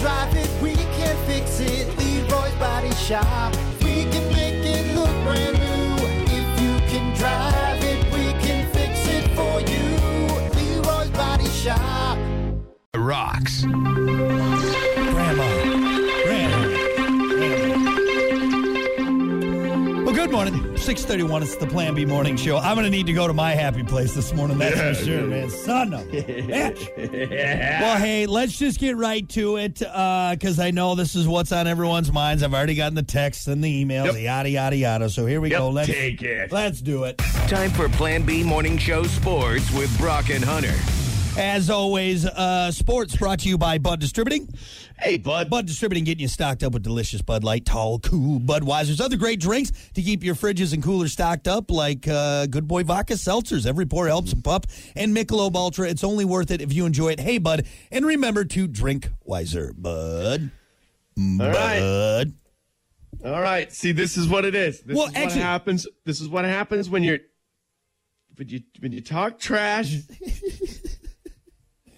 drive it, we can fix it. Leroy's Body Shop. We can make it look brand new. If you can drive it, we can fix it for you. Leroy's Body Shop. Rocks. 631, it's the Plan B Morning Show. I'm going to need to go to my happy place this morning, that's for sure, man. Son of a bitch. Well, hey, let's just get right to it because I know this is what's on everyone's minds. I've already gotten the texts and the emails, Yep. yada, yada, yada. So here we go. Let's, take it. let's do it. Time for Plan B Morning Show Sports with Brock and Hunter. As always, uh, sports brought to you by Bud Distributing. Hey, bud. Bud Distributing getting you stocked up with delicious Bud Light, tall, cool Budweiser's, other great drinks to keep your fridges and coolers stocked up, like uh, Good Boy Vodka Seltzers. Every pour helps a pup. And Michelob Ultra. It's only worth it if you enjoy it. Hey, Bud, and remember to drink wiser, Bud. All right. Bud. All right. See, this is what it is. This Well, is actually- what happens. This is what happens when you're when you when you talk trash.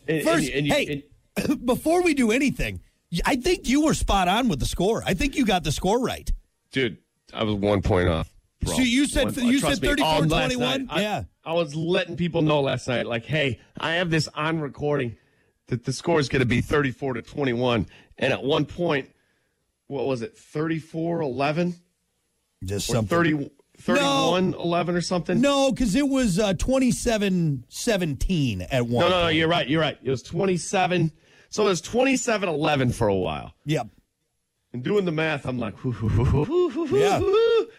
and, First, and, and you, hey, and- before we do anything, I think you were spot on with the score. I think you got the score right. dude, I was one point off. Bro. So you said- One- you said 34, last 21? night, I- Yeah. I was letting people know last night, like, hey, I have this on recording that the score is going to be 34 to 21. And at one point, what was it, 34 11? Just Or something. 30, 31 11 or something? No, because it was uh, 27 17 at one. No, no, no, you're right. You're right. It was 27. So it was 27 11 for a while. Yep. And doing the math, I'm like, "Hoo, hoo, hoo, hoo, hoo, hoo, hoo, Yeah.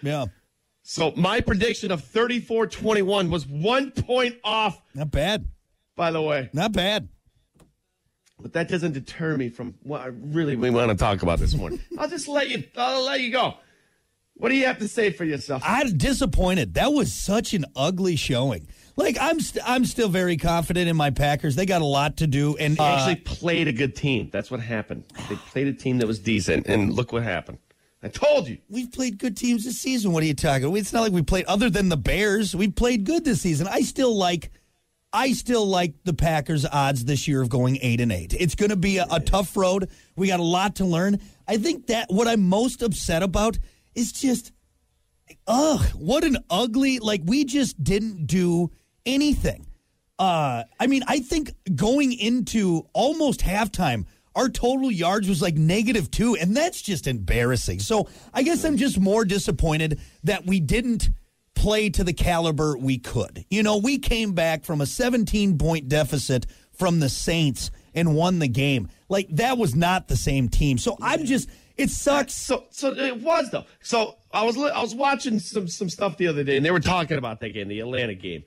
Yeah. So my prediction of 34 21 was one point off, Not bad. by the way. Not bad. But that doesn't deter me from what I really we want to talk about this morning. I'll just let you, I'll let you go. What do you have to say for yourself? I'm disappointed. That was such an ugly showing. Like I'm, st- I'm still very confident in my Packers. They got a lot to do, and They uh, actually played a good team. That's what happened. They played a team that was decent, and look what happened. I told you. we've played good teams this season. What are you talking? about? It's not like we played other than the Bears. We played good this season. I still like, I still like the Packers' odds this year of going eight and eight. It's going to be a, a tough road. We got a lot to learn. I think that what I'm most upset about is just, ugh, what an ugly. Like we just didn't do anything. Uh, I mean, I think going into almost halftime, our total yards was like negative two, and that's just embarrassing. So I guess I'm just more disappointed that we didn't play to the caliber we could. You know, we came back from a 17 point deficit from the Saints and won the game. Like that was not the same team. So I'm just, it sucks. So, so it was though. So I was I was watching some some stuff the other day, and they were talking about that game, the Atlanta game.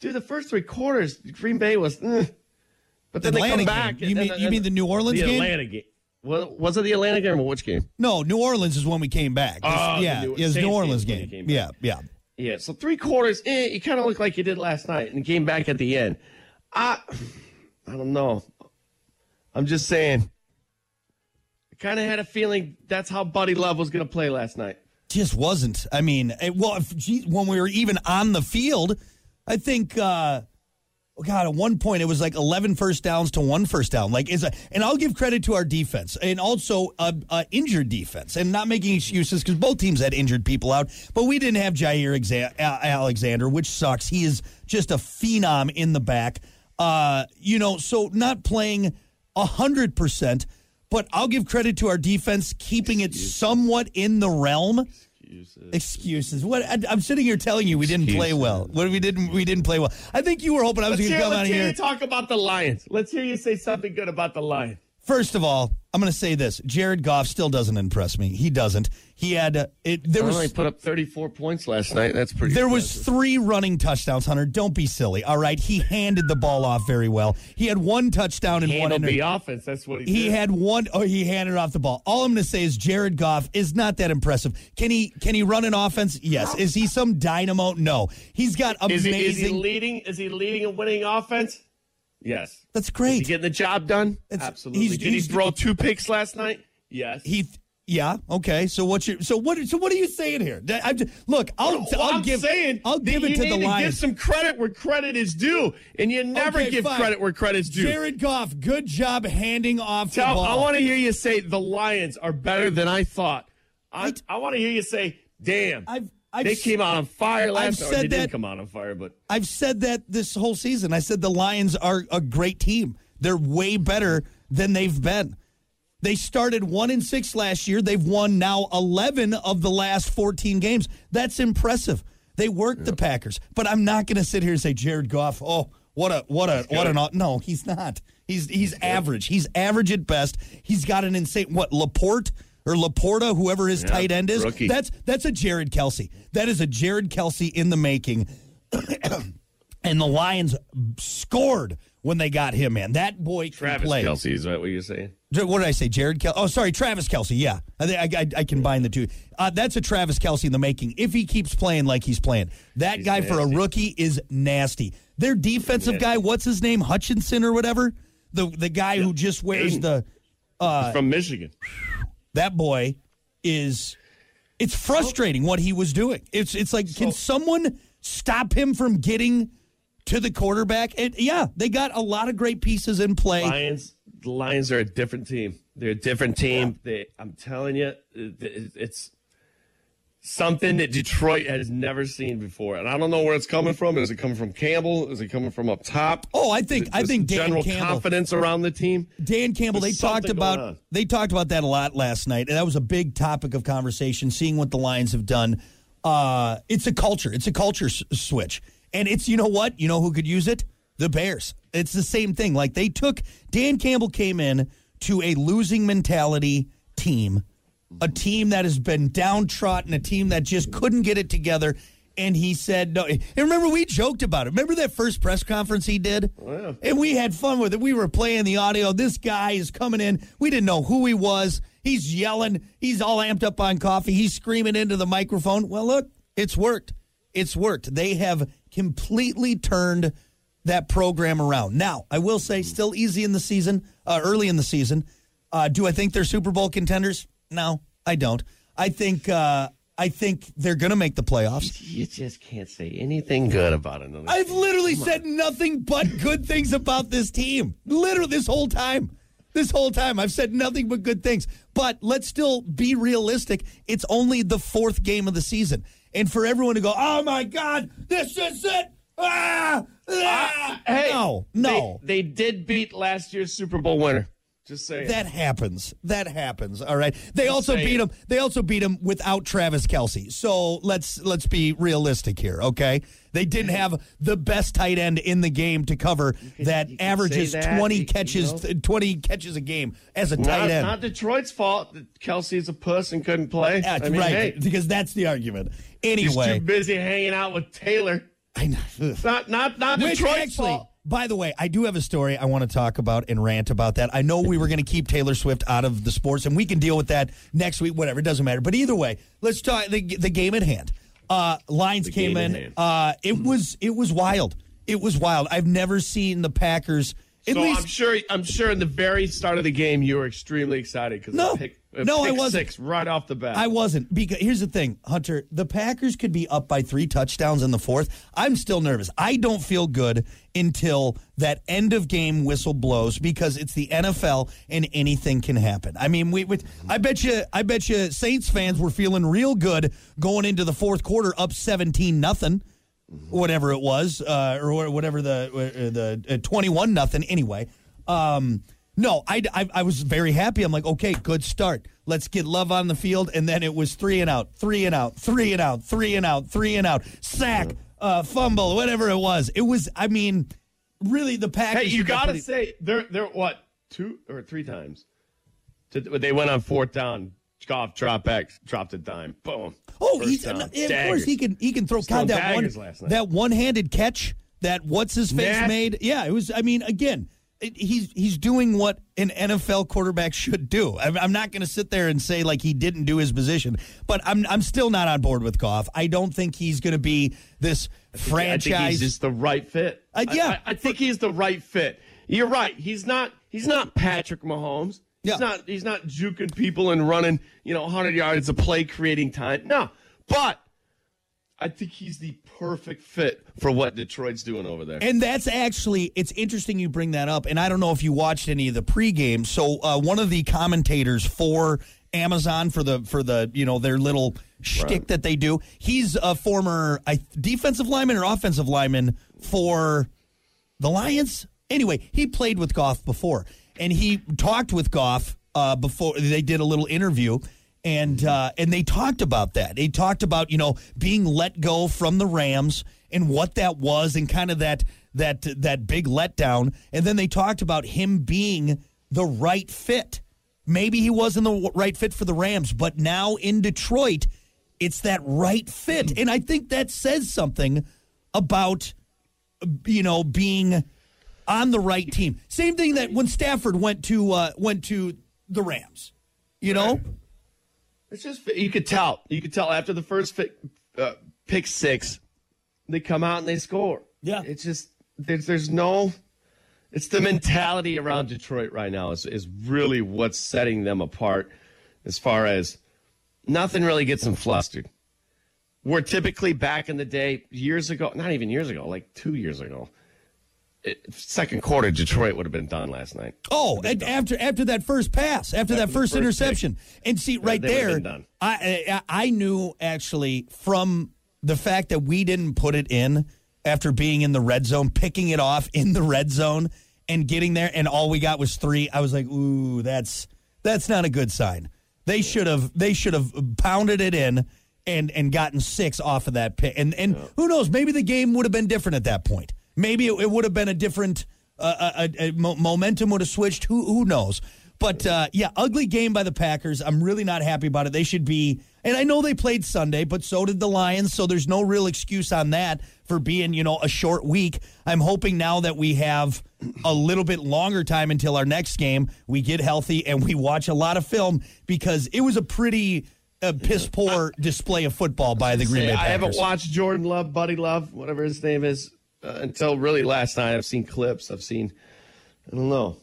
Dude, the first three quarters, Green Bay was, eh. but then they Atlanta come game. back. You and- mean- and- you mean the New Orleans game? the game? Atlanta game. Was, was it the Atlanta game or which game? No, New Orleans is when we came back. Oh, yeah, New- it was New Orleans when game. Yeah, yeah. Yeah, so three quarters, eh, you kind of look like you did last night, and came back at the end. I, I don't know. I'm just saying. I kind of had a feeling that's how Buddy Love was going to play last night. just wasn't. I mean, it, well, if, gee, when we were even on the field, I think, uh, God, at one point it was like 11 first downs to one first down. Like, is a, and I'll give credit to our defense and also uh, injured defense and not making excuses because both teams had injured people out, but we didn't have Jair Exa- A- Alexander, which sucks. He is just a phenom in the back. Uh, you know, so not playing 100%. But I'll give credit to our defense keeping it somewhat in the realm. Excuses. What I, I'm sitting here telling you, we didn't play well. What we didn't, we didn't play well. I think you were hoping I was going to come out let's hear here. you talk about the Lions. Let's hear you say something good about the Lions. First of all, I'm going to say this: Jared Goff still doesn't impress me. He doesn't. He had uh, it. There Only was put up 34 points last night. That's pretty. there was three running touchdowns. Hunter, don't be silly. All right, he handed the ball off very well. He had one touchdown and one. handled inter- the offense. That's what he, He did. had one. Oh, he handed off the ball. All I'm going to say is Jared Goff is not that impressive. Can he? Can he run an offense? Yes. Is he some dynamo? No. He's got Is amazing. he, is he leading? Is he leading a winning offense? Yes. That's Is he great. getting the job done? Absolutely. he's- Did he's- he throw two picks last night? Yes. He Yeah. Okay. So what you so what so what are you saying here? I, look, I'll Well, I'll I'm give saying I'll give it you to need the give Lions. some credit where credit is due, and you never Okay, give fine. credit where credit's due. Jared Goff, good job handing off the Tell, ball. I want to hear you say the Lions are better than I thought. I, I- I want to hear you say, "Damn, I've I've they came out on fire last I've night." Or said They didn't that- come out on fire, but I've said that this whole season. I said the Lions are a great team. They're way better than they've been. They started one in six last year. They've won now eleven of the last fourteen games. That's impressive. They worked the Packers, but I'm not going to sit here and say Jared Goff. Oh, what a what a what an no. He's not. He's he's average. He's average at best. He's got an insane what Laporte or Laporta, whoever his tight end is. rookie. That's that's a Jared Kelce. That is a Jared Kelce in the making. and the Lions scored when they got him in. That boy can Travis play. Kelce is that what you're saying? What did I say? Jared Kelce. Oh, sorry, Travis Kelce. Yeah, I, I, I, I combine the two. Uh, that's a Travis Kelce in the making. If he keeps playing like he's playing, that guy for a rookie is nasty. Their defensive guy, what's his name, Hutchinson or whatever, the the guy who just wears Aidan. the uh, From Michigan. That boy is. It's frustrating what he was doing. It's it's like, can someone stop him from getting to the quarterback? And yeah, they got a lot of great pieces in play. Lions. The Lions are a different team. They're a different team. They, I'm telling you, it- it- it's something that Detroit has never seen before, and I don't know where it's coming from. Is it coming from Campbell? Is it coming from up top? Oh, I think I think Dan general Campbell. confidence around the team. Dan Campbell, There's they talked about they talked about that a lot last night, and that was a big topic of conversation. Seeing what the Lions have done, uh, it's a culture. It's a culture s- switch, and it's you know what you know who could use it? The Bears. It's the same thing. Like they took Dan Campbell came in to a losing mentality team, a team that has been downtrodden, a team that just couldn't get it together. And he said, no. And remember, we joked about it. Remember that first press conference he did? And we had fun with it. We were playing the audio. This guy is coming in. We didn't know who he was. He's yelling. He's all amped up on coffee. He's screaming into the microphone. Well, look, it's worked. It's worked. They have completely turned that program around. Now, I will say, still easy in the season, uh, early in the season. Uh, do I think they're Super Bowl contenders? No, I don't. I think uh, I think they're going to make the playoffs. You just can't say anything good about another. I've literally said nothing but good things about this team. Literally, this whole time. This whole time, I've said nothing but good things. But let's still be realistic. It's only the fourth game of the season. And for everyone to go, oh my God, this is it. Ah, ah. Hey, no, no. They, they did beat last year's Super Bowl winner. Just saying. That happens. That happens. All right. They also saying. beat him. They also beat him without Travis Kelce. So let's let's be realistic here. Okay. They didn't mm-hmm. have the best tight end in the game to cover that averages that, twenty you catches know. twenty catches a game as a tight end. not Detroit's fault that Kelce's a puss and couldn't play. I mean, right. hey, because that's the argument. he's Anyway, too busy hanging out with Taylor. I know. Not not not Which Detroit's actually, fault. By the way, I do have a story I want to talk about and rant about that. I know we were going to keep Taylor Swift out of the sports, and we can deal with that next week. Whatever, it doesn't matter. But either way, let's talk the, the game at hand. Uh, Lions came game in. Uh, it was it was wild. It was wild. I've never seen the Packers. At So least I'm sure I'm sure in the very start of the game you were extremely excited because No. pick, No, I wasn't. six right off the bat. I wasn't because here's the thing, Hunter. The Packers could be up by three touchdowns in the fourth. I'm still nervous. I don't feel good until that end of game whistle blows because it's the NFL and anything can happen. I mean, we, we I bet you, I bet you, Saints fans were feeling real good going into the fourth quarter, up seventeen nothing. Whatever it was, uh, or whatever the uh, the twenty one nothing. Anyway, um, no, I, I, I was very happy. I'm like, okay, good start. Let's get love on the field. And then it was three and out, three and out, three and out, three and out, three and out, sack, uh, fumble, whatever it was. It was, I mean, really the Packers. hey, you got gotta pretty- say they're they're what two or three times. To- They went on fourth down. Goff drop back, dropped a dime. Boom. Oh, First he's, down. of course he can he can throw. throwing God, that one daggers last night. that one handed catch that what's his face Nasty. made. Yeah, it was. I mean, again, it, he's he's doing what an NFL quarterback should do. I'm, I'm not going to sit there and say like he didn't do his position, but I'm I'm still not on board with Goff. I don't think he's going to be this I think franchise. he's just the right fit. Uh, I- yeah. I, I think he's the right fit. You're right. He's not. He's not Patrick Mahomes. Yeah. He's not he's not juking people and running, you know, 100 yards of play creating time. No. But I think he's the perfect fit for what Detroit's doing over there. And that's actually, it's interesting you bring that up. And I don't know if you watched any of the pregame. So uh, one of the commentators for Amazon for the for the you know their little shtick that they do, he's a former I, defensive lineman or offensive lineman for the Lions. Anyway, he played with Goff before, and he talked with Goff uh, before they did a little interview and uh, and they talked about that. They talked about you know being let go from the Rams and what that was, and kind of that that that big letdown. And then they talked about him being the right fit. Maybe he wasn't the right fit for the Rams, but now in Detroit, it's that right fit, and I think that says something about you know being on the right team. Same thing that when Stafford went to uh, went to the Rams, you know. It's just you could tell. You could tell after the first pick, uh, pick six, they come out and they score. Yeah. it's just there's there's no. It's the mentality around Detroit right now is is really what's setting them apart, as far as nothing really gets them flustered. We're typically back in the day, years ago, not even years ago, like two years ago, second quarter, Detroit would have been done last night. Oh, and after after that first pass, after that After the first first interception, and see right there. I, I I knew actually from the fact that we didn't put it in after being in the red zone, picking it off in the red zone, and getting there, and all we got was three. I was like, ooh, that's that's not a good sign. They should have they should have pounded it in and and gotten six off of that pick. And and who knows? Maybe the game would have been different at that point. Maybe it, it would have been a different uh, a, a, mo- momentum would have switched. Who who knows? But uh, yeah, ugly game by the Packers. I'm really not happy about it. They should be, and I know they played Sunday, but so did the Lions. So there's no real excuse on that for being, you know, a short week. I'm hoping now that we have a little bit longer time until our next game, we get healthy and we watch a lot of film because it was a pretty uh, piss poor display of football by the Green Bay Packers. I haven't watched Jordan Love, Buddy Love, whatever his name is, uh, until really last night. I've seen clips. I've seen. I don't know.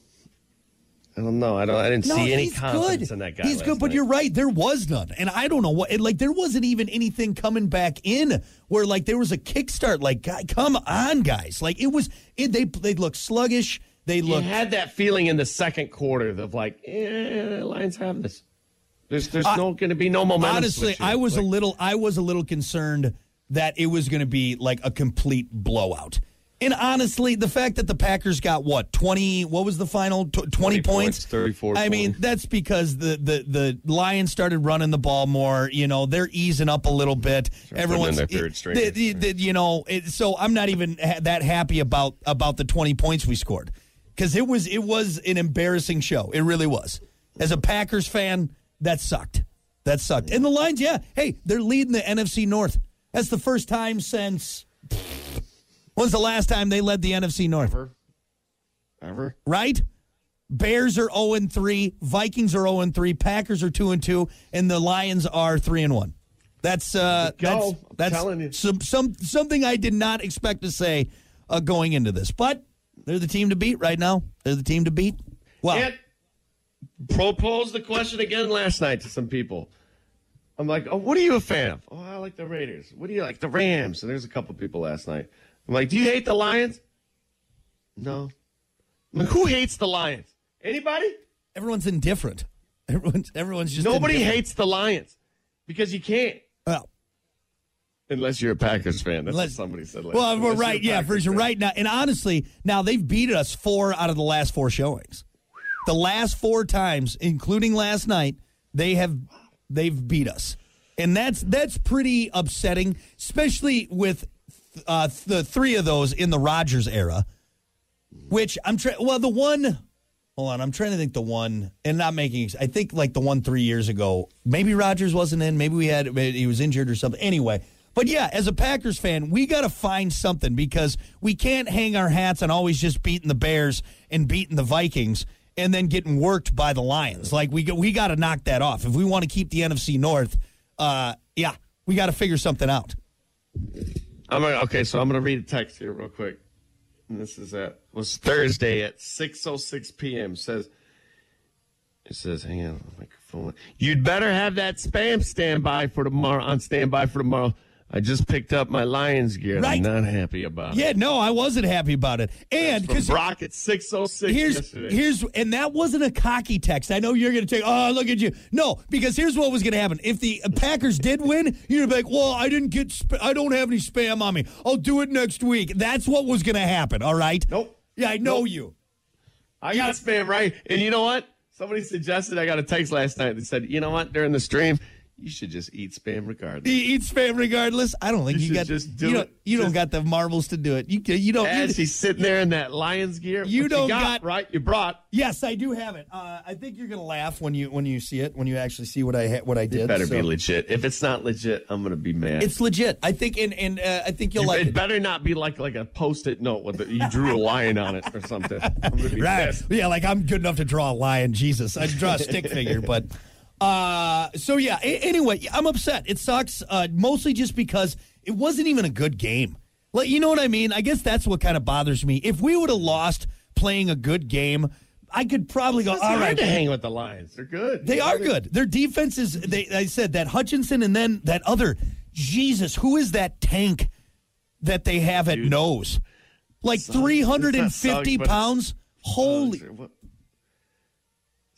I don't know. I don't. I didn't No, see any confidence good. in that guy. He's good, but night. you're right. There was none, and I don't know what. It, like there wasn't even anything coming back in where like there was a kickstart. Like, guy, come on, guys! Like it was. It, they they look sluggish. They You look. had that feeling in the second quarter of like, eh, Lions have this. There's there's I- no going to be no momentum. honestly. I was a little. I was a little concerned that it was going to be like a complete blowout. And honestly, the fact that the Packers got what twenty? What was the final Tw- twenty 20 points? points, 34 I mean, that's because the, the the Lions started running the ball more. You know, they're easing up a little bit. Everyone's their third string. the- the- the- you know, it, so I'm not even ha- that happy about about the twenty points we scored because it was it was an embarrassing show. It really was. As a Packers fan, that sucked. That sucked. And the Lions, yeah, hey, they're leading the NFC North. That's the first time since. When's the last time they led the NFC North? ever, ever. Right? Bears are 0 3, Vikings are 0 3, Packers are 2 and 2, and the Lions are 3 and 1. That's uh Go. that's that's telling you. Some, some something I did not expect to say uh, going into this. But they're the team to beat right now. They're the team to beat. Wow. And proposed the question again last night to some people. I'm like, oh, what are you a fan of? Oh, I like the Raiders. What do you like? The Rams. And there's a couple people last night. I'm like, do you hate the Lions? No. I'm like, who hates the Lions? Anybody? Everyone's indifferent. Everyone's everyone's just Nobody hates the Lions because you can't. Well, Unless you're a Packers fan. That's Unless- what somebody said last Well, we're right. Yeah, for sure. Right now, and honestly, now they've beat us four out of the last four showings. The last four times, including last night, they have they've beat us, and that's that's pretty upsetting, especially with uh, the three of those in the Rodgers era. Which I'm trying. Well, the one. Hold on, I'm trying to think the one, and not making. I think like the one three years ago. Maybe Rodgers wasn't in. Maybe we had he was injured or something. Anyway, but yeah, as a Packers fan, we got to find something because we can't hang our hats on always just beating the Bears and beating the Vikings and then getting worked by the Lions. Like we we got to knock that off if we want to keep the NFC North. Uh, yeah, we got to figure something out. I'm gonna, okay, so I'm going to read a text here real quick. And this is at was Thursday at 6:06 p.m. says It says, hang on, microphone. You'd better have that spam standby for tomorrow. On standby for tomorrow. I just picked up my Lions gear. Right. I'm not happy about it. Yeah, no, I wasn't happy about it. And because Brock at 606 here's yesterday. here's and that wasn't a cocky text. I know you're going to take. Oh, look at you. No, because here's what was going to happen. If the Packers did win, you'd be like, "Well, I didn't get. Sp- I don't have any spam on me. I'll do it next week." That's what was going to happen. All right. Nope. Yeah, I know Nope. you. I got spam right. And you know what? Somebody suggested I got a text last night that said, you know what, during the stream, you should just eat spam regardless. He eats spam regardless. I don't think You you, got. just do you don't. it. You don't got the marbles to do it. You you don't. As You, he's sitting there in that Lions gear. You don't got, got- right. You brought. yes, I do have it. Uh, I think you're going to laugh when you when you see it when you actually see what I ha- what I did. Better So- be legit. If it's not legit, I'm gonna be mad. It's legit. I think, and and uh, I think you'll like it it. better not be like like a post-it note with the, you drew a lion on it or something. Gonna Right. pissed. Yeah, like I'm good enough to draw a lion. Jesus. I draw a stick figure, but uh so yeah, a- anyway, I'm upset. It sucks uh mostly just because it wasn't even a good game. Like you know what I mean? I guess that's what kind of bothers me. If we would have lost playing a good game, I could probably go It's all hard right. to hang with the Lions. They're good. They are good. Their defense is they I said that Hutchinson and then that other Jesus, who is that tank that they have at nose? Like Suggs. It's not 350 pounds? Holy What?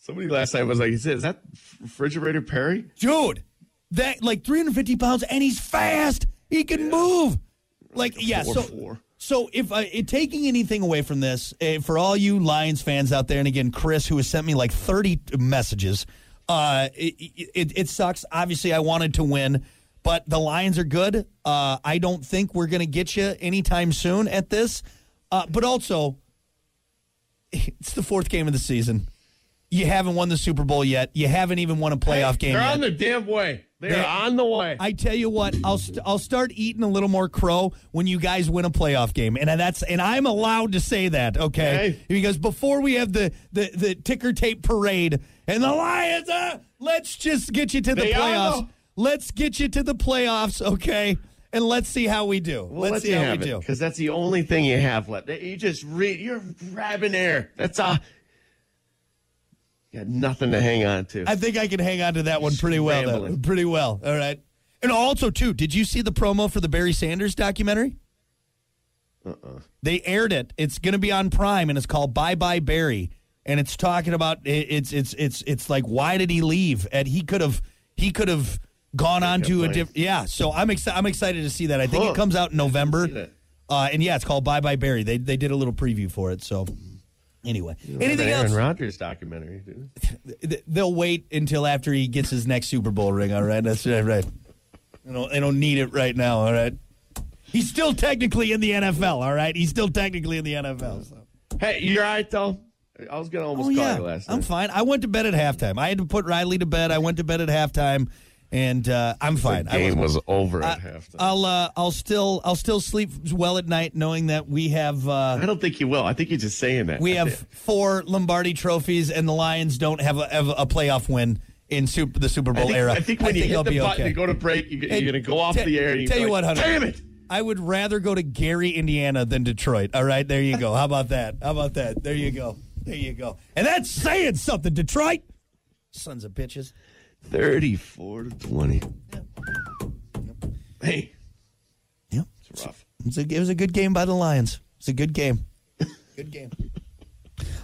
Somebody last night was like, "Is that refrigerator Perry?" dude, that like 350 pounds, and he's fast. He can move. Like yeah, four, so four. so if I it, taking anything away from this, uh, for all you Lions fans out there, and again, Chris, who has sent me like 30 messages, uh, it, it, it sucks. Obviously, I wanted to win, but the Lions are good. Uh, I don't think we're going to get you anytime soon at this. Uh, but also, it's the fourth game of the season. You haven't won the Super Bowl yet. You haven't even won a playoff game They're yet. on the damn way. They They- are on the way. I tell you what, I'll st- I'll start eating a little more crow when you guys win a playoff game, and that's and I'm allowed to say that, okay? Okay. Because before we have the, the the ticker tape parade and the Lions, uh, let's just get you to the They playoffs. Let's get you to the playoffs, okay? And let's see how we do. Well, let's let see how we it, do. because that's the only thing you have left. You just read. You're grabbing air. That's all. Got nothing to hang on to. I think I can hang on to that one pretty well. Though. Pretty well. All right. And also, too, did you see the promo for the Barry Sanders documentary? Uh-uh. They aired it. It's going to be on Prime, and it's called Bye Bye Barry, and it's talking about it's it's it's it's like why did he leave? And he could have he could have gone on to a different. Yeah. So I'm excited. I'm excited to see that. I think Huh. it comes out in November. Uh, and yeah, it's called Bye Bye Barry. They they did a little preview for it. So anyway, anything Aaron else? Rodgers documentary, dude. They'll wait until after he gets his next Super Bowl ring. All right, that's right. right. They don't, they don't need it right now. All right. He's still technically in the NFL. All right, he's still technically in the NFL. So. Hey, you're all right though. I was gonna almost Oh call yeah, you last night. I'm fine. I went to bed at halftime. I had to put Riley to bed. I went to bed at halftime, and uh, I'm fine. The game was- over I- at halftime. I'll uh, I'll still I'll still sleep well at night, knowing that we have. Uh, I don't think you will. I think you're just saying that. We have four Lombardi trophies, and the Lions don't have a, have a playoff win in super, the Super I Bowl think, era. I think when you hit I'll the button okay. go to break, you, you're going to go off te- the air. And tell you like, what, Hunter. damn it! I would rather go to Gary, Indiana, than Detroit. All right, there you go. How about that? How about that? There you go. There you go. And that's saying something, Detroit. Sons of bitches. Thirty-four to twenty. Hey, Yep. it's rough. It's a, it was a good game by the Lions. It's a good game. Good game.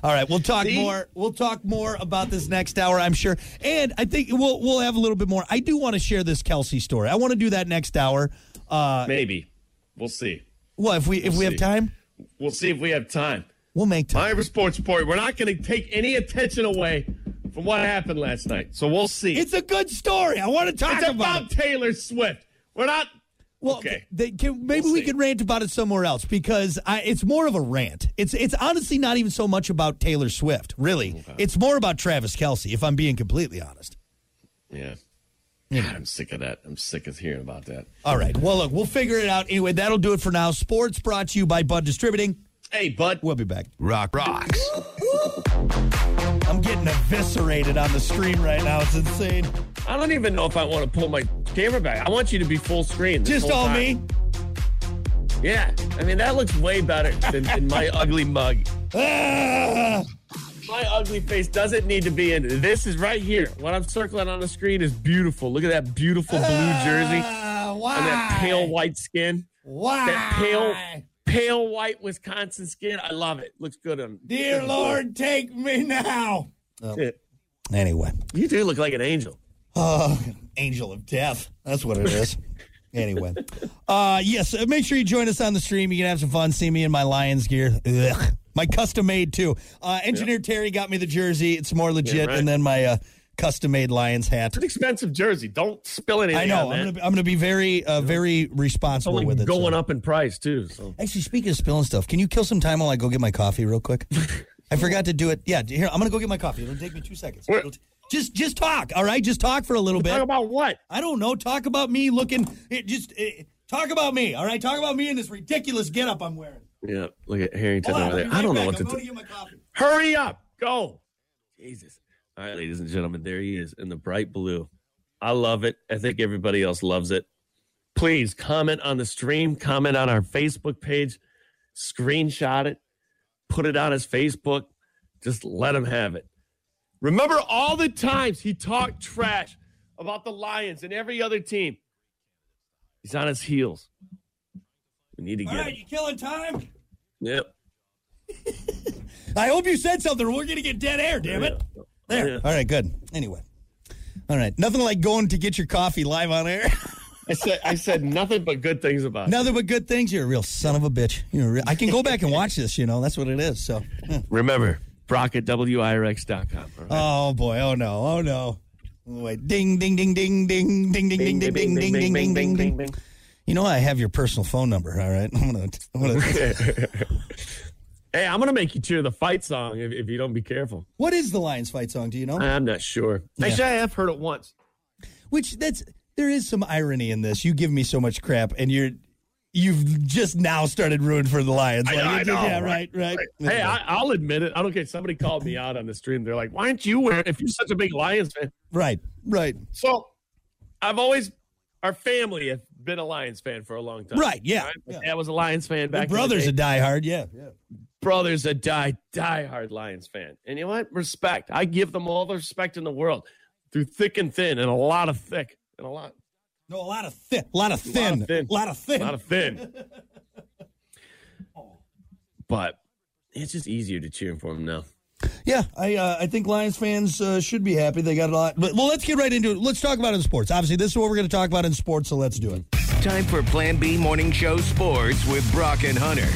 All right, we'll talk See? more. We'll talk more about this next hour, I'm sure. And I think we'll we'll have a little bit more. I do want to share this Kelce story. I want to do that next hour. Uh, Maybe we'll see. well, if we if we have see. time, We'll see if we have time. we'll make time. Iowa Sports Report. We're not going to take any attention away from what happened last night. So we'll see. It's a good story. I want to talk about. It's about about it. Taylor Swift. We're not. Well, okay. they, can, maybe We'll we see. could rant about it somewhere else because I, it's more of a rant. It's it's honestly not even so much about Taylor Swift, really. It's more about Travis Kelce, if I'm being completely honest. Yeah. God, I'm sick of that. I'm sick of hearing about that. All right. Well, look, we'll figure it out. Anyway, that'll do it for now. Sports brought to you by Bud Distributing. Hey, bud. We'll be back. Rock rocks. I'm getting eviscerated on the screen right now. It's insane. I don't even know if I want to pull my camera back. I want you to be full screen. Just all me. Yeah. I mean, that looks way better than, than my ugly mug. Ah! my ugly face doesn't need to be in it. This is right here. What I'm circling on the screen is beautiful. Look at that beautiful blue jersey Uh, and that pale white skin. Why? That pale, pale white Wisconsin skin. I love it. Looks good on. Dear Lord, take me now. Shit. Anyway, You do look like an angel. uh, angel of death. That's what it is. anyway, uh, yes. uh, Make sure you join us on the stream. You can have some fun. See me in my Lions gear. Ugh. My custom made too. Uh, Engineer Terry got me the jersey. It's more legit, Yeah, right. and then my uh, custom made Lions hat. It's an expensive jersey. Don't spill anything. I know. I'm that. gonna, be- I'm gonna be very, uh, very It's responsible only with it. going so. up in price too. So Actually, speaking of spilling stuff, can you kill some time while I go get my coffee real quick? I forgot to do it. Yeah, here I'm gonna go get my coffee. It'll take me two seconds. T- just, just talk. All right, just talk for a little bit. talk about what? I don't know. Talk about me looking. It just eh, talk about me. All right, talk about me in this ridiculous getup I'm wearing. Yeah, look at Harrington on, over there. be I don't right know what to I'm do. going to. Hurry up. Go. Jesus. All right, ladies and gentlemen, there he is in the bright blue. I love it. I think everybody else loves it. Please comment on the stream, comment on our Facebook page, screenshot it, put it on his Facebook. Just let him have it. Remember all the times he talked trash about the Lions and every other team. He's on his heels. We need to All get right, him. you killing time? Yep. I hope you said something. or We're gonna get dead air. Damn it. There. Yeah. All right. Good. Anyway. All right. Nothing like going to get your coffee live on air. I said I said nothing but good things about it. Nothing but good things. You're a real son of a bitch. You're a real, I can go back and watch this. You know, that's what it is. So. yeah. Remember, Brock at WIRX.com. right? Oh boy! Oh no! Oh no! Wait! Ding! Ding! Ding! Ding! Ding! Ding! Ding! Ding! Ding! Ding! Ding! Ding! Ding! Ding! Ding! You know I have your personal phone number. All right. I'm. I'm gonna Hey, I'm gonna make you cheer the fight song if, if you don't be careful. what is the Lions fight song? Do you know? I'm not sure. Actually, I have heard it once. Which that's there is some irony in this. You give me so much crap, and you're you've just now started rooting for the Lions. I Like, know, I know, yeah, right, right. Hey, I, I'll admit it. I don't care. Somebody called me out on the stream. They're like, "Why aren't you wearing? If you're such a big Lions fan." right, right, So, I've always, our family have been a Lions fan for a long time. right. Yeah, Right? Yeah. dad was a Lions fan back. My brother's in a the day. diehard. Yeah, yeah. brother's a die diehard Lions fan, and you know what? Respect. I give them all the respect in the world, through thick and thin, and a lot of thick and a lot, No, a lot of thick, a lot of a lot thin, of thin, a lot of thin. a lot of thin. but it's just easier to cheer for them now. Yeah, I uh, I think Lions fans uh, should be happy. They got a lot. But well, let's get right into it. Let's talk about it in sports. Obviously, this is what we're going to talk about in sports. So let's do it. Time for Plan B Morning Show Sports with Brock and Hunter.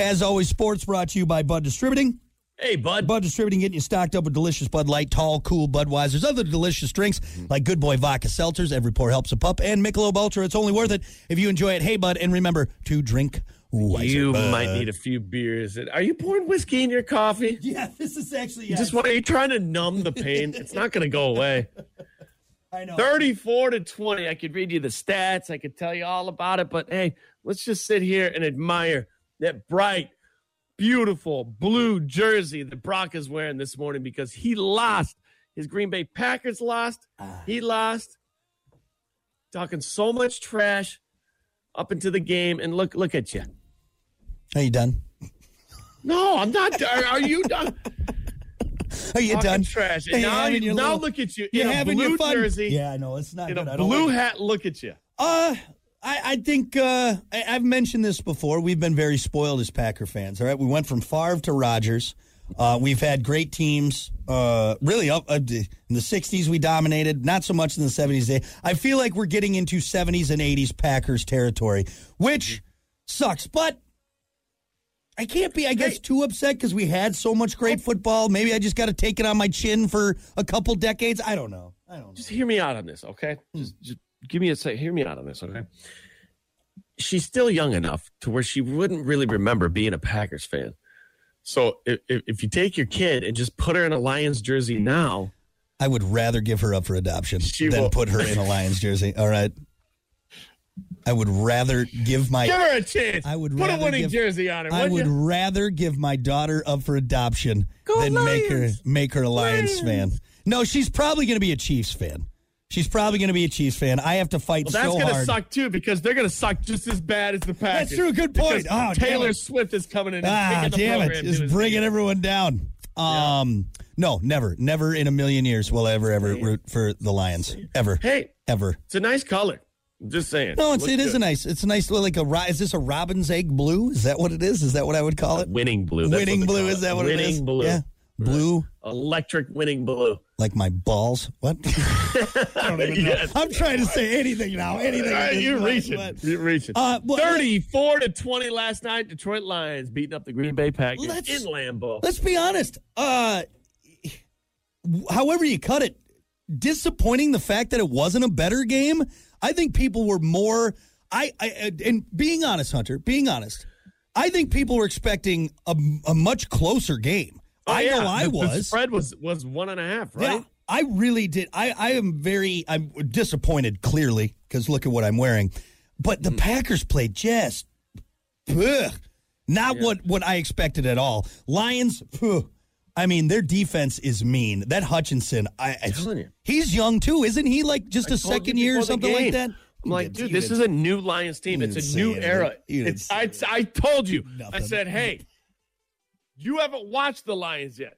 As always, sports brought to you by Bud Distributing. Hey, bud. Bud Distributing getting you stocked up with delicious Bud Light, tall, cool Budweisers, other delicious drinks like Good Boy Vodka Seltzers. Every pour helps a pup, and Michelob Ultra. It's only worth it if you enjoy it. Hey, Bud, and remember to drink wiser. you might need a few beers. Are you pouring whiskey in your coffee? Yeah, this is actually. You Just what are you trying to numb the pain? it's not going to go away. I know. 34 to 20. I could read you the stats. I could tell you all about it. But hey, let's just sit here and admire that bright, beautiful blue jersey that Brock is wearing this morning because he lost. His Green Bay Packers lost. Ah. He lost. Talking so much trash up into the game. And look, look at you. Are you done? No, I'm not. Are, are you done? Are you done? trash. And you now, having your now little- look at you You in a having blue your fun? jersey, Yeah, I know it's not in good. a I don't blue like it. hat. Look at you. Uh, I, I think uh, I, I've mentioned this before. We've been very spoiled as Packer fans. All right, we went from Favre to Rodgers. Uh, we've had great teams. Uh, really, up uh, in the '60s we dominated. Not so much in the '70s. I feel like we're getting into '70s and '80s Packers territory, which sucks. But I can't be, I guess, too upset because we had so much great football. Maybe I just got to take it on my chin for a couple decades. I don't know. I don't know. just hear me out on this, okay? Hmm. Just, just give me a sec. Hear me out on this, okay? She's still young enough to where she wouldn't really remember being a Packers fan. So if, if if you take your kid and just put her in a Lions jersey now, I would rather give her up for adoption She than will- put her in a Lions jersey. All right. I would rather give my give her a chance. I would put a winning give- jersey on her. I would you? rather give my daughter up for adoption Go than make her make her a Lions, fan. No, she's probably going to be a Chiefs fan. She's probably going to be a Chiefs fan. I have to fight Well, that's so hard. suck too because they're gonna suck just as bad as the Packers. That's true. Good point. Oh, Taylor. Swift is coming in. And Ah, damn it! Just bringing team. everyone down. Um, no, never, never in a million years will I ever ever root for the Lions ever, Hey, ever. it's a nice color. Just saying. No, it's, it is a nice. It's a nice little like a. Is this a robin's egg blue? Is that what it is? Is that what I would call it? winning blue. That's winning blue. Is that what winning it is? Winning blue. Yeah, blue Electric winning blue. like my balls. What? I don't even know. Yes. I'm trying to say anything now. Anything. Right, you're point, reaching. but- You're reaching. Uh, well, 34 to 20 last night. Detroit Lions beating up the Green Bay Packers Let's- in Lambeau. Let's be honest. Uh, however you cut it, disappointing the fact that it wasn't a better game. I think people were more. I, I and being honest, Hunter. Being honest, I think people were expecting a, a much closer game. Oh, I yeah. know I The- The was. spread was was one and a half, right? Yeah, I really did. I, I am very. I'm disappointed. Clearly, because look at what I'm wearing. But the Mm. Packers played just, ugh, not what what I expected at all. Lions. ugh, I mean, their defense is mean. That Hutchinson, I, I telling you. he's young too, isn't he? Like just a I told you second year or something like that. I'm like, You dude, this is a new Lions team. It's a new anything. era. It's, I, anything. I told you. I said, hey, you haven't watched the Lions yet.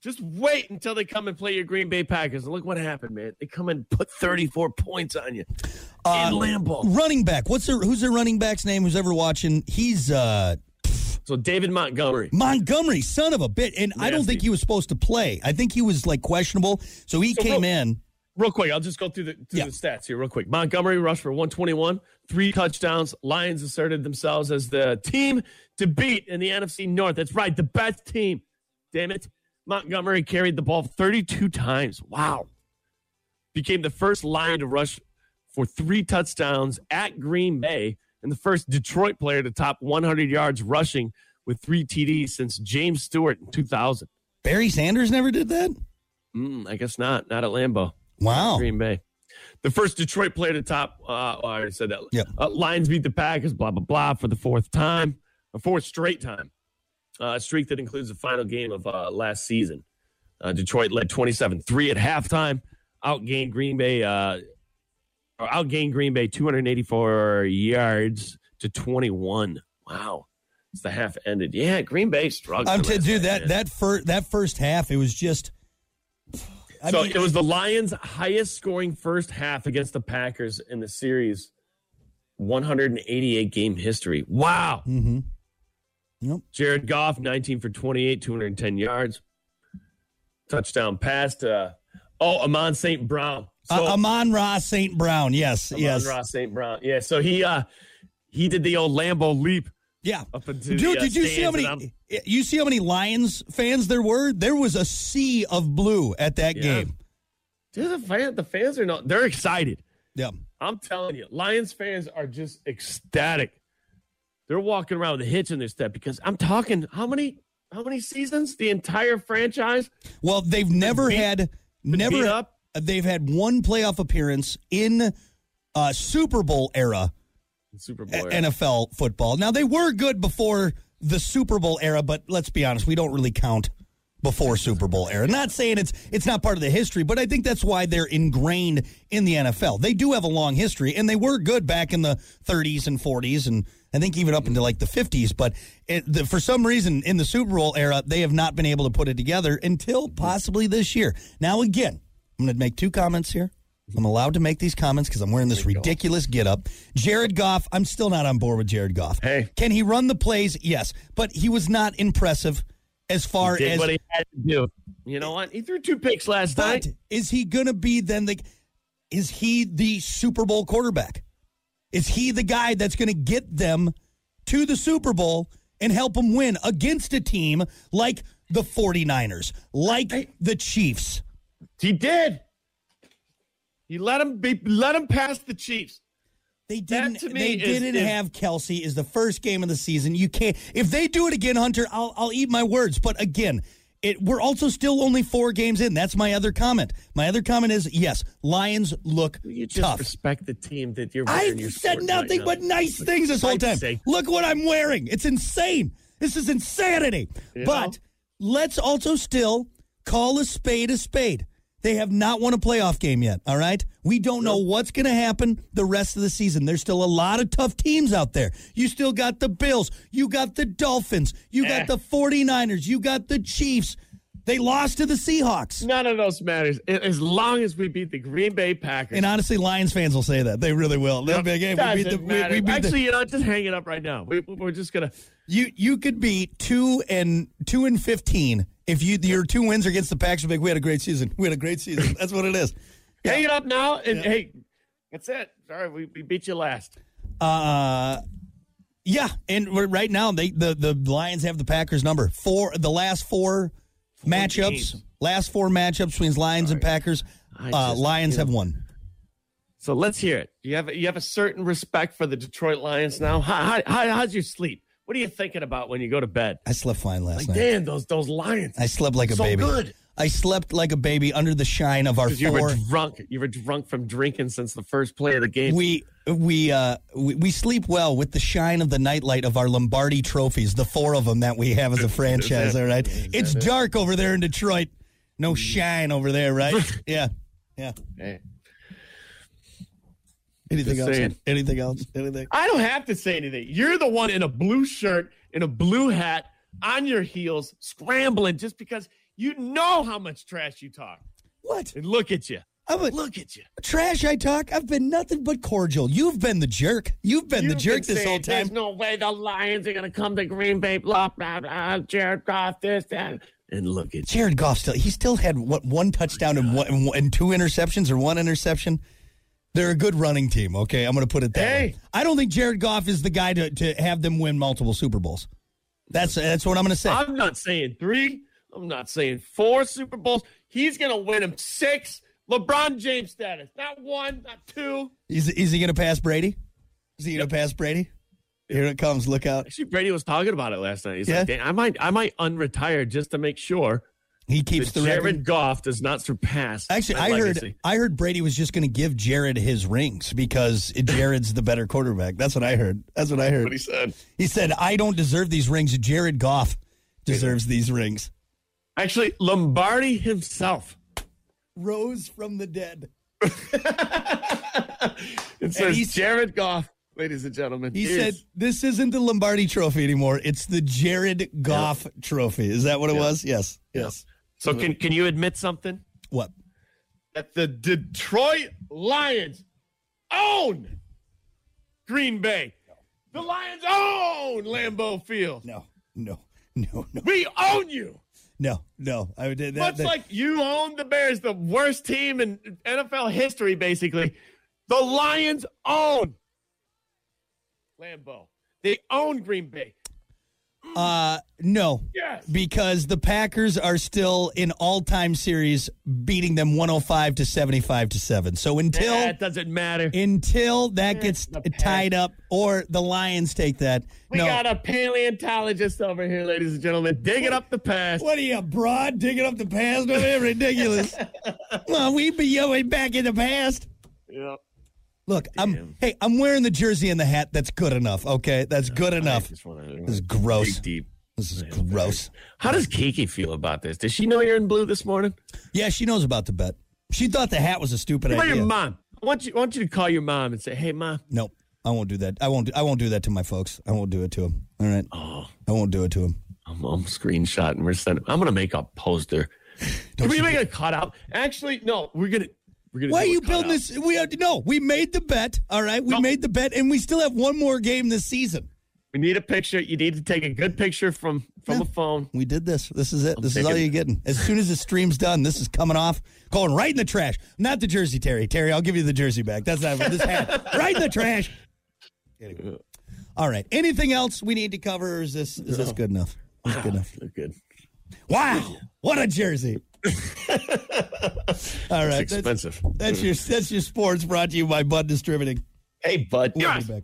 Just wait until they come and play your Green Bay Packers. And look what happened, man. They come and put 34 points on you Uh, in Lambeau. running back. What's their who's their running back's name? Who's ever watching? He's uh So David Montgomery. Montgomery, son of a bit. And I don't think he was supposed to play. I think he was like questionable. So he So came real- in. Real quick, I'll just go through the, through Yeah. the stats here, real quick. Montgomery rushed for 121, three touchdowns. Lions asserted themselves as the team to beat in the NFC North. That's right, the best team. Damn it. Montgomery carried the ball 32 times. Wow. Became the first Lion to rush for three touchdowns at Green Bay and the first Detroit player to top 100 yards rushing with three TDs since James Stewart in 2000. Barry Sanders never did that? Mm, I guess not. Not at Lambeau. Wow. Green Bay. The first Detroit player to top, uh, oh, I already said that. Yep. Uh, Lions beat the Packers, blah, blah, blah, for the fourth time, a fourth straight time. Uh, a streak that includes the final game of uh, last season. Uh, Detroit led 27 3 at halftime, outgained Green Bay, uh, outgained Green Bay 284 yards to 21. Wow. It's the half ended. Yeah, Green Bay struggled. I'm to do that that first that first half, it was just I so mean, it was the Lions' highest scoring first half against the Packers in the series, 188 game history. Wow. Mhm. Yep. Jared Goff, 19 for 28, 210 yards. Touchdown pass to, uh, oh, Amon St. Brown. So, uh, Amon-Ra St. Brown. Yes, Amon yes. Ross St. Brown. Yeah, so he uh he did the old Lambeau leap Yeah. up into Dude, the, uh, did you see how many you see how many Lions fans there were? There was a sea of blue at that Yeah. game. Dude, the, fan, the fans are not, they're excited. Yeah. I'm telling you, Lions fans are just ecstatic. They're walking around with a hitch in their step because I'm talking how many how many seasons? The entire franchise? Well, they've never beat- had never up? They've had one playoff appearance in uh, Super Bowl era Super Bowl. era. NFL football. Now they were good before the Super Bowl era, but let's be honest, we don't really count before Super Bowl era. Not saying it's it's not part of the history, but I think that's why they're ingrained in the NFL. They do have a long history, and they were good back in the 30s and 40s, and I think even up into like the 50s. But it, the, for some reason, in the Super Bowl era, they have not been able to put it together until possibly this year. Now, again, I'm going to make two comments here. I'm allowed to make these comments because I'm wearing this ridiculous get up. Jared Goff, I'm still not on board with Jared Goff. Hey. Can he run the plays? Yes. But he was not impressive as far did as what he had to do. You know what? He threw two picks last but night. is he going to be then the is he the Super Bowl quarterback? Is he the guy that's going to get them to the Super Bowl and help them win against a team like the 49ers, like the Chiefs? He did. He let him be let him pass the Chiefs. They didn't. to me, they is- didn't is- have Kelce. Is the first game of the season. You can't. If they do it again, Hunter, I'll I'll eat my words. But again, it we're also still only four games in. That's my other comment. My other comment is yes, Lions look You just tough. respect the team that you're I wearing your said nothing right but now. nice things this whole time. sake. Look what I'm wearing. It's insane. This is insanity. You but know? let's also still call a spade a spade. They have not won a playoff game yet, all right? We don't know what's going to happen the rest of the season. There's still a lot of tough teams out there. You still got the Bills. You got the Dolphins. You Eh. got the 49ers. You got the Chiefs. They lost to the Seahawks. None of those matters as long as we beat the Green Bay Packers. And honestly, Lions fans will say that. They really will. They'll be like, hey, we beat the, we, we beat the Actually, you know, just hang it up right now. We, we're just gonna. You you could be two and two and fifteen if you your two wins are against the Packers. Big, we had a great season. We had a great season. That's what it is. Hang it up now, and hey, that's it. Sorry, we, we beat you last. Uh, yeah, and right now they the the Lions have the Packers number four. The last four, matchups, games. last four matchups between Lions and Packers, uh, Lions have won. So let's hear it. You have you have a certain respect for the Detroit Lions now. How, how, how how's your sleep? What are you thinking about when you go to bed? I slept fine last Like, night. damn, those those Lions. I slept like a so baby. good. I slept like a baby under the shine of our You were drunk. You were drunk from drinking since the first play of the game. We we uh we, we sleep well with the shine of the nightlight of our Lombardi trophies, the four of them that we have as a franchise. All right, it's dark over there in Detroit. No shine over there, right? Yeah, yeah. Hey, Anything Just else? saying. Anything else? Anything? I don't have to say anything. You're the one in a blue shirt, in a blue hat, on your heels, scrambling just because you know how much trash you talk. What? And look at you. I'm a, Look at you. trash. I talk. I've been nothing but cordial. You've been the jerk. You've been the You've jerk been this whole There's time. no way the Lions are going to come to Green Bay, blah, blah, blah. Jared Goff, this, that. And look at you. Jared Goff still. He still had what one touchdown and one and, one- and two interceptions or one interception. They're a good running team. Okay, I'm going to put it that Hey. way. I don't think Jared Goff is the guy to, to have them win multiple Super Bowls. That's that's what I'm going to say. I'm not saying three. I'm not saying four Super Bowls. He's going to win them six. LeBron James status. Not one, not two. Is, is he going to pass Brady? Is he going to pass Brady? Here it comes. Look out. Actually, Brady was talking about it last night. He's Yeah. like, "Dang, I might, I might unretire just to make sure He keeps the Jared record. Goff does not surpass. Actually, I heard. I heard Brady was just going to give Jared his rings because Jared's the better quarterback. That's what I heard. That's what I heard. what he said. He said, "I don't deserve these rings. Jared Goff deserves these rings." Actually, Lombardi himself. Rose from the dead. It says he's- Jared Goff, ladies and gentlemen. He is- said, "This isn't the Lombardi Trophy anymore. It's the Jared Goff Trophy." Is that what it was? Yes. Yes. So can can you admit something What? that the Detroit Lions own Green Bay? The Lions own Lambeau Field. No. No. No. No. We own you. No. No. I did that. Much that- like you own the Bears, the worst team in NFL history, basically. The Lions own Lambeau. They own Green Bay. Uh, no. Yes. because the Packers are still in all-time series, beating them 105 to 75 to seven. So until that doesn't matter. until that gets tied up, or the Lions take that, We no. got a paleontologist over here, ladies and gentlemen, digging up the past. what are you, broad, digging up the past? there? ridiculous. well, we be going back in the past. Yeah. Look, I'm hey, I'm wearing the jersey and the hat. That's good enough. Okay, that's good enough. Wanna This is gross. deep. This is gross. How does Kiki feel about this? Does she know you're in blue this morning? Yeah, she knows about the bet. She thought the hat was a stupid idea. your mom? I want you. I want you to call your mom and say, "Hey, mom, Nope. I won't do that. I won't. Do, I won't do that to my folks. I won't do it to them. All right. Oh. I won't do it to them. I'm, I'm screenshotting. We're sending. I'm gonna make a poster. Can we make a cutout? Actually, no. We're gonna. Why are you building this? We are, no. We made the bet. All right. We No. made the bet, and we still have one more game this season. We need a picture. You need to take a good picture from from Yeah. a phone. We did this. This is it. this is all you're getting. As soon as the stream's done, this is coming off, going right in the trash. Not the jersey, Terry. Terry, I'll give you the jersey back. That's not this hat. right in the trash. Anyway. All right. Anything else we need to cover? Or is this is this good enough? Good ah, enough? Look good. Wow, what a jersey! All right, that's expensive. That's, that's your that's your sports brought to you by Bud Distributing. Hey, bud. We'll be back.